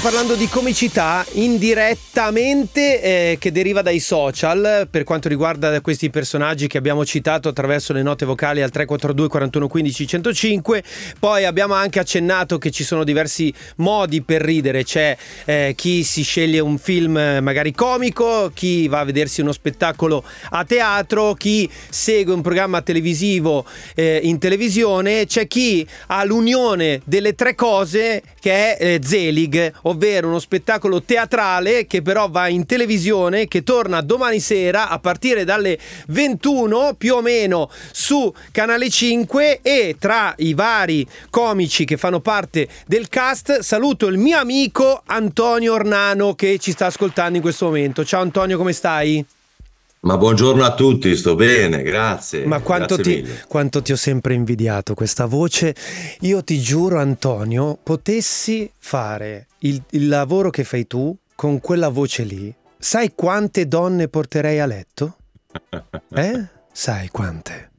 parlando di comicità indirettamente eh, che deriva dai social per quanto riguarda questi personaggi che abbiamo citato attraverso le note vocali al 342 41 15 105. Poi abbiamo anche accennato che ci sono diversi modi per ridere, c'è eh, chi si sceglie un film eh, magari comico, chi va a vedersi uno spettacolo a teatro, chi segue un programma televisivo eh, in televisione, c'è chi ha l'unione delle tre cose che è eh, Zelig, ovvero uno spettacolo teatrale che però va in televisione, che torna domani sera a partire dalle 21 più o meno su Canale 5 e tra i vari comici che fanno parte del cast saluto il mio amico Antonio Ornano che ci sta ascoltando in questo momento. Ciao Antonio, come stai? Ma buongiorno a tutti, sto bene, grazie. Ma quanto, grazie ti, quanto, ti, ho sempre invidiato questa voce. Io ti giuro, Antonio, potessi fare il, il lavoro che fai tu con quella voce lì, sai quante donne porterei a letto? Eh? Sai quante?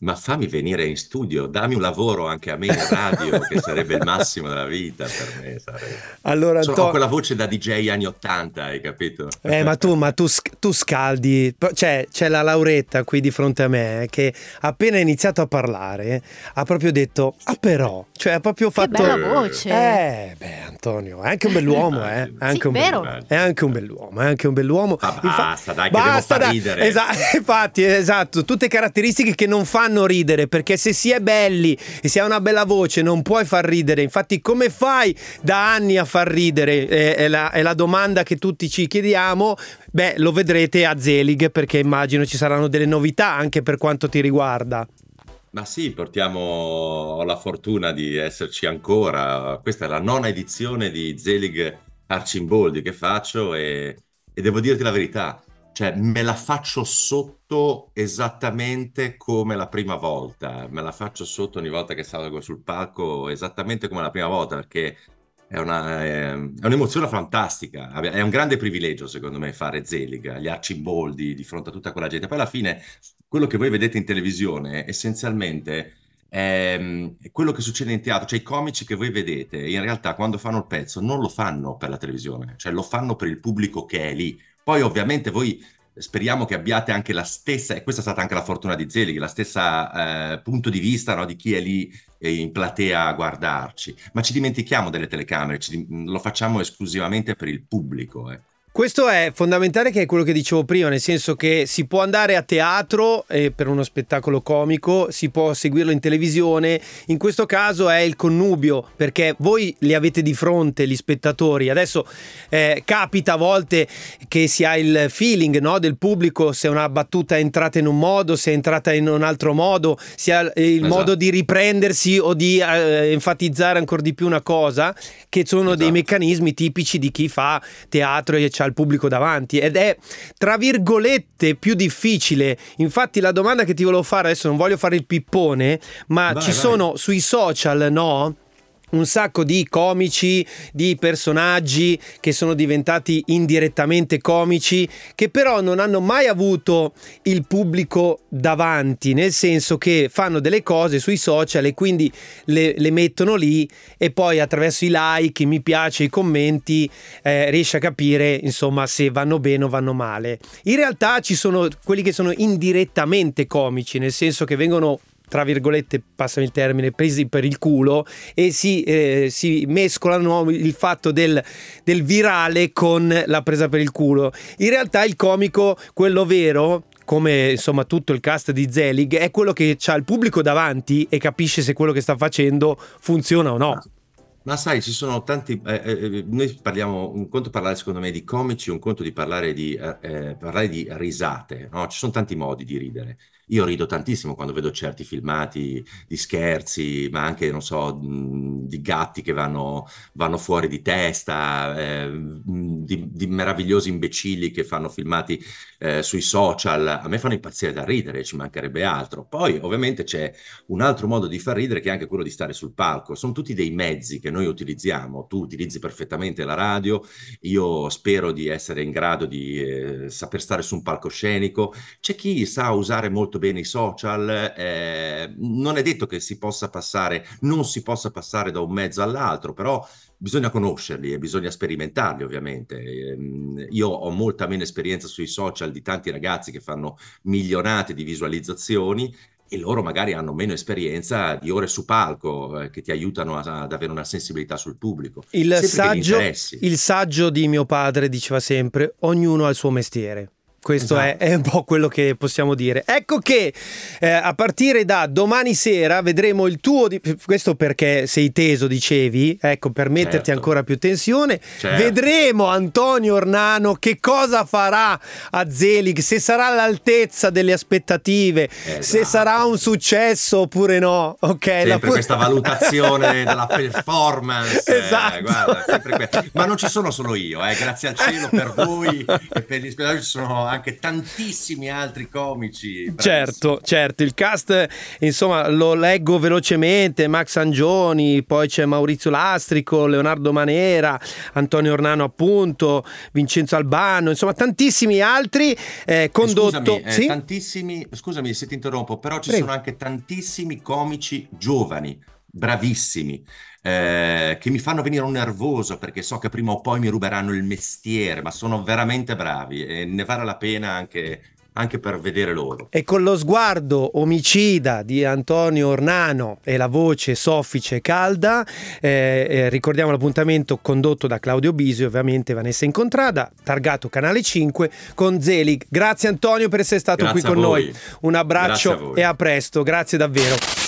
Ma fammi venire in studio, dammi un lavoro anche a me in radio, che sarebbe il massimo della vita per me. Sarebbe. Allora, Sono, to- ho quella voce da DJ anni 80, hai capito? Eh, ma tu, ma tu, tu scaldi. Cioè, c'è la Lauretta qui di fronte a me che appena iniziato a parlare ha proprio detto, ah però, cioè ha proprio fatto... Che bella voce! Eh, beh, Antonio, è anche un bell'uomo, eh. È anche, sì, un, vero. è anche un bell'uomo, è anche un bell'uomo. Ma basta, dai, che basta, devo far ridere. Esatto, infatti, esatto, tutte caratteristiche che non fanno ridere, perché se si è belli e si ha una bella voce non puoi far ridere. Infatti, come fai da anni a far ridere? È, è, la, è la domanda che tutti ci chiediamo. Beh, lo vedrete a Zelig perché immagino ci saranno delle novità anche per quanto ti riguarda. Ma sì, portiamo, ho la fortuna di esserci ancora. Questa è la nona edizione di Zelig Arcimboldi che faccio e, e devo dirti la verità, cioè me la faccio sotto esattamente come la prima volta, me la faccio sotto ogni volta che salgo sul palco esattamente come la prima volta perché è, una, è, è un'emozione fantastica, è un grande privilegio secondo me fare Zelig, gli arcimboldi di fronte a tutta quella gente. Poi alla fine quello che voi vedete in televisione essenzialmente è, è quello che succede in teatro, cioè i comici che voi vedete in realtà quando fanno il pezzo non lo fanno per la televisione, cioè lo fanno per il pubblico che è lì. Poi ovviamente voi speriamo che abbiate anche la stessa, e questa è stata anche la fortuna di Zelig, la stessa eh, punto di vista no, di chi è lì eh, in platea a guardarci, ma ci dimentichiamo delle telecamere, ci, lo facciamo esclusivamente per il pubblico. Eh. Questo è fondamentale che è quello che dicevo prima, nel senso che si può andare a teatro eh, per uno spettacolo comico, si può seguirlo in televisione, in questo caso è il connubio perché voi li avete di fronte gli spettatori, adesso eh, capita a volte che si ha il feeling no, del pubblico se una battuta è entrata in un modo, se è entrata in un altro modo, si ha il esatto. modo di riprendersi o di eh, enfatizzare ancora di più una cosa, che sono esatto. dei meccanismi tipici di chi fa teatro e c'ha il pubblico davanti ed è tra virgolette più difficile. Infatti la domanda che ti volevo fare adesso non voglio fare il pippone, ma vai, ci vai. sono sui social, no? Un sacco di comici, di personaggi che sono diventati indirettamente comici, che però non hanno mai avuto il pubblico davanti, nel senso che fanno delle cose sui social e quindi le, le mettono lì e poi attraverso i like, i mi piace, i commenti eh, riesce a capire insomma se vanno bene o vanno male. In realtà ci sono quelli che sono indirettamente comici, nel senso che vengono tra virgolette, passami il termine, presi per il culo e si, eh, si mescolano il fatto del, del virale con la presa per il culo. In realtà il comico, quello vero, come insomma tutto il cast di Zelig, è quello che ha il pubblico davanti e capisce se quello che sta facendo funziona o no. Ma sai, ci sono tanti. Eh, eh, noi parliamo un conto parlare secondo me di comici, un conto di parlare di, eh, eh parlare di risate. No? Ci sono tanti modi di ridere. Io rido tantissimo quando vedo certi filmati di scherzi, ma anche, non so, di gatti che vanno, vanno fuori di testa, eh, di, di, meravigliosi imbecilli che fanno filmati eh, sui social. A me fanno impazzire da ridere, ci mancherebbe altro. Poi, ovviamente, c'è un altro modo di far ridere che è anche quello di stare sul palco. Sono tutti dei mezzi che noi utilizziamo. Tu utilizzi perfettamente la radio, io spero di essere in grado di eh, saper stare su un palcoscenico. C'è chi sa usare molto bene i social, eh, non è detto che si possa passare, non si possa passare da un mezzo all'altro, però bisogna conoscerli e bisogna sperimentarli ovviamente. Ehm, io ho molta meno esperienza sui social di tanti ragazzi che fanno milionate di visualizzazioni e loro magari hanno meno esperienza di ore su palco eh, che ti aiutano a, ad avere una sensibilità sul pubblico. Il saggio, il saggio di mio padre diceva sempre ognuno ha il suo mestiere. Questo esatto. è, è, un po' quello che possiamo dire. Ecco che eh, a partire da domani sera vedremo il tuo. Di... Questo perché sei teso, dicevi, ecco, per metterti certo. ancora più tensione. Certo. Vedremo Antonio Ornano che cosa farà a Zelig, se sarà all'altezza delle aspettative, esatto. se sarà un successo oppure no. Ok, sempre la... questa valutazione della performance. Eh, esatto. Eh, guarda, Ma non ci sono solo io, eh, grazie al cielo per voi e per gli spettatori ci sono anche tantissimi altri comici. Bravissimi. Certo, certo, il cast insomma lo leggo velocemente, Max Angioni, poi c'è Maurizio Lastrico, Leonardo Manera, Antonio Ornano appunto, Vincenzo Albano, insomma tantissimi altri eh, condotto... Scusami, eh, sì? tantissimi, scusami se ti interrompo, però ci Prego. sono anche tantissimi comici giovani, bravissimi eh, che mi fanno venire un nervoso perché so che prima o poi mi ruberanno il mestiere, ma sono veramente bravi e ne vale la pena anche anche per vedere loro. E con lo sguardo omicida di Antonio Ornano e la voce soffice e calda, eh, eh, ricordiamo l'appuntamento condotto da Claudio Bisi, ovviamente Vanessa Incontrada, targato Canale 5 con Zelig. Grazie Antonio per essere stato Grazie qui con noi. Un abbraccio a e a presto, grazie davvero.